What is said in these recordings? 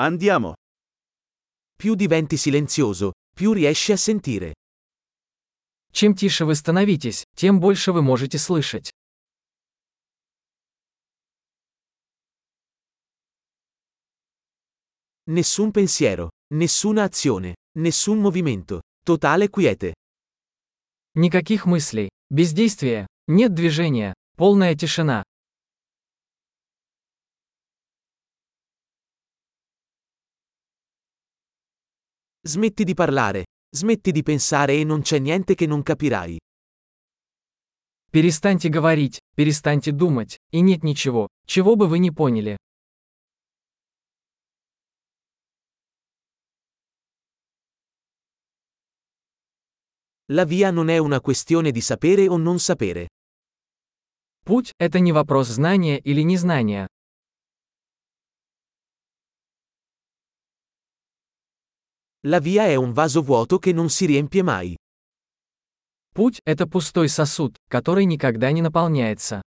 Andiamo. Più diventi silenzioso, più riesci a sentire. Чем тише вы становитесь, тем больше вы можете слышать. Nessun pensiero, nessuna azione, nessun movimento, totale quiete. Никаких мыслей, бездействия, нет движения, полная тишина. Smetti di parlare, smetti di pensare e non c'è niente che non capirai. Перестаньте говорить, перестаньте думать, и нет ничего, чего бы вы не поняли. La via non è una questione di sapere o non sapere. Путь – это не вопрос знания или незнания. La via è un vaso vuoto che non si riempie mai. Путь – это пустой сосуд, который никогда не наполняется.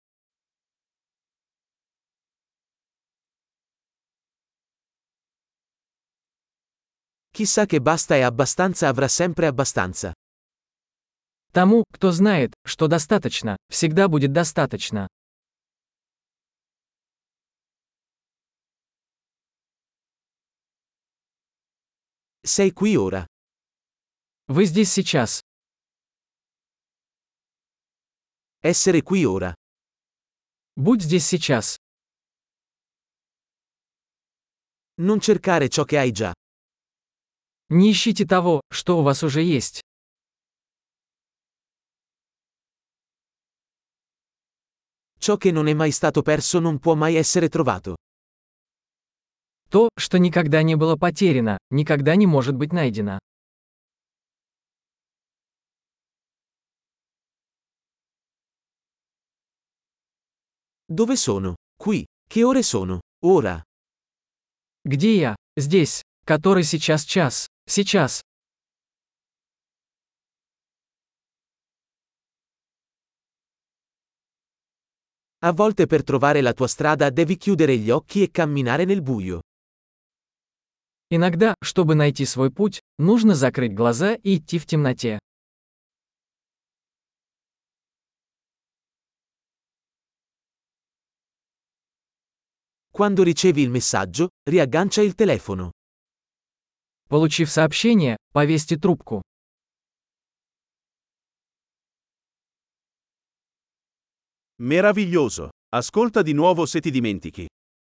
Chissà che basta e abbastanza avrà sempre abbastanza. Тому, кто знает, что достаточно, всегда будет достаточно. Sei qui ora. Вы здесь сейчас. Essere qui ora. Будь здесь сейчас. Non cercare ciò che hai già. Не ищите того, что у вас уже есть. Ciò che non è mai stato perso non può mai essere trovato. То, что никогда не было потеряно, никогда не может быть найдено. Dove sono? Qui. Che ore sono? Ora. Где я? Здесь. Который сейчас час? Сейчас. A volte per trovare la tua strada devi chiudere gli occhi e camminare nel buio. Иногда, чтобы найти свой путь, нужно закрыть глаза и идти в темноте. Quando ricevi il messaggio, riaggancia il telefono. Получив сообщение, повесьте трубку. Meraviglioso. Ascolta di nuovo se ti dimentichi.